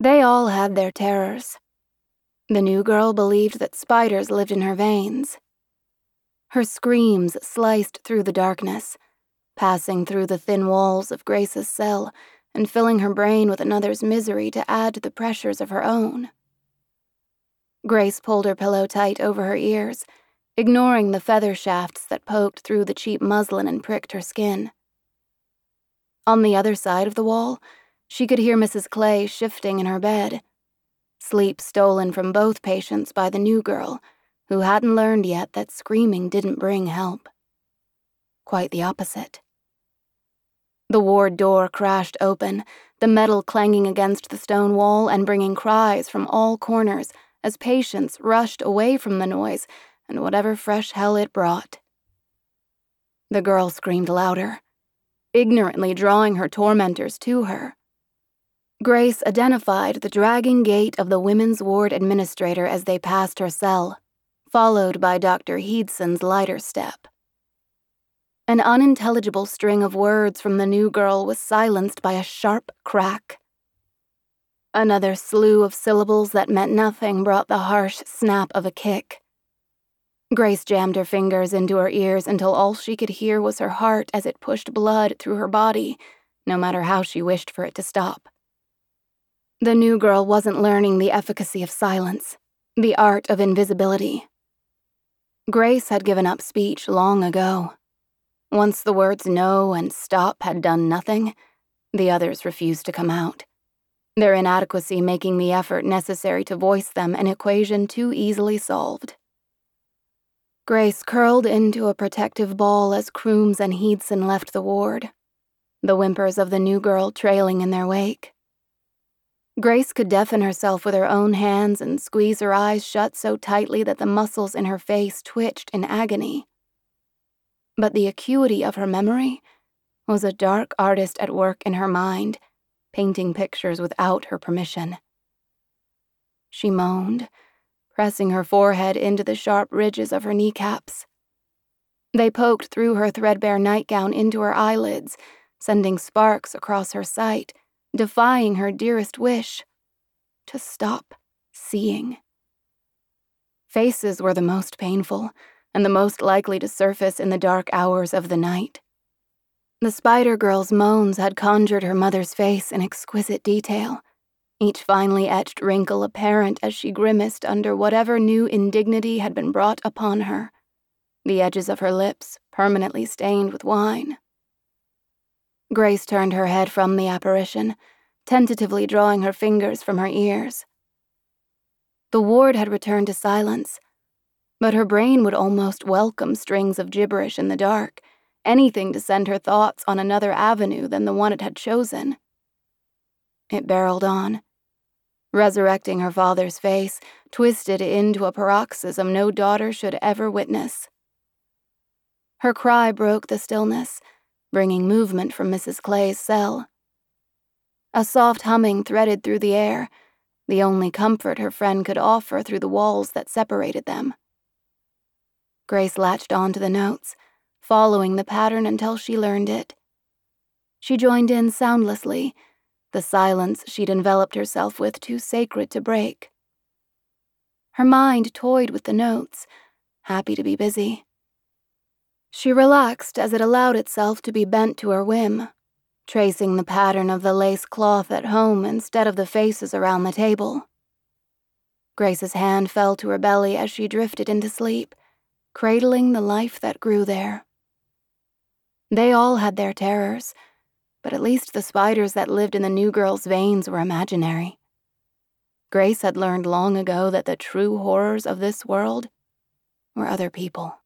They all had their terrors. The new girl believed that spiders lived in her veins. Her screams sliced through the darkness, passing through the thin walls of Grace's cell and filling her brain with another's misery to add to the pressures of her own. Grace pulled her pillow tight over her ears, ignoring the feather shafts that poked through the cheap muslin and pricked her skin. On the other side of the wall, she could hear Mrs. Clay shifting in her bed, sleep stolen from both patients by the new girl, who hadn't learned yet that screaming didn't bring help. Quite the opposite. The ward door crashed open, the metal clanging against the stone wall and bringing cries from all corners as patients rushed away from the noise and whatever fresh hell it brought. The girl screamed louder, ignorantly drawing her tormentors to her. Grace identified the dragging gait of the women's ward administrator as they passed her cell, followed by Dr. Heedson's lighter step. An unintelligible string of words from the new girl was silenced by a sharp crack. Another slew of syllables that meant nothing brought the harsh snap of a kick. Grace jammed her fingers into her ears until all she could hear was her heart as it pushed blood through her body, no matter how she wished for it to stop. The new girl wasn't learning the efficacy of silence, the art of invisibility. Grace had given up speech long ago. Once the words no and stop had done nothing, the others refused to come out, their inadequacy making the effort necessary to voice them an equation too easily solved. Grace curled into a protective ball as Crooms and Heedson left the ward, the whimpers of the new girl trailing in their wake. Grace could deafen herself with her own hands and squeeze her eyes shut so tightly that the muscles in her face twitched in agony but the acuity of her memory was a dark artist at work in her mind, painting pictures without her permission. She moaned, pressing her forehead into the sharp ridges of her kneecaps. They poked through her threadbare nightgown into her eyelids, sending sparks across her sight, defying her dearest wish to stop seeing. Faces were the most painful and the most likely to surface in the dark hours of the night. The Spider Girl's moans had conjured her mother's face in exquisite detail, each finely etched wrinkle apparent as she grimaced under whatever new indignity had been brought upon her, the edges of her lips permanently stained with wine. Grace turned her head from the apparition, tentatively drawing her fingers from her ears. The ward had returned to silence, but her brain would almost welcome strings of gibberish in the dark, anything to send her thoughts on another avenue than the one it had chosen. It barreled on, resurrecting her father's face, twisted into a paroxysm no daughter should ever witness. Her cry broke the stillness, bringing movement from Mrs. Clay's cell. A soft humming threaded through the air, the only comfort her friend could offer through the walls that separated them. Grace latched on to the notes, following the pattern until she learned it. She joined in soundlessly, the silence she'd enveloped herself with too sacred to break. Her mind toyed with the notes, happy to be busy. She relaxed as it allowed itself to be bent to her whim, tracing the pattern of the lace cloth at home instead of the faces around the table. Grace's hand fell to her belly as she drifted into sleep cradling the life that grew there. They all had their terrors, but at least the spiders that lived in the new girl's veins were imaginary. Grace had learned long ago that the true horrors of this world were other people.